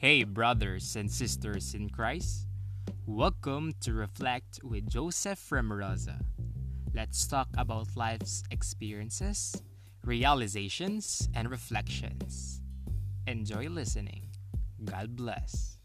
Hey, brothers and sisters in Christ. Welcome to Reflect with Joseph Remorosa. Let's talk about life's experiences, realizations, and reflections. Enjoy listening. God bless.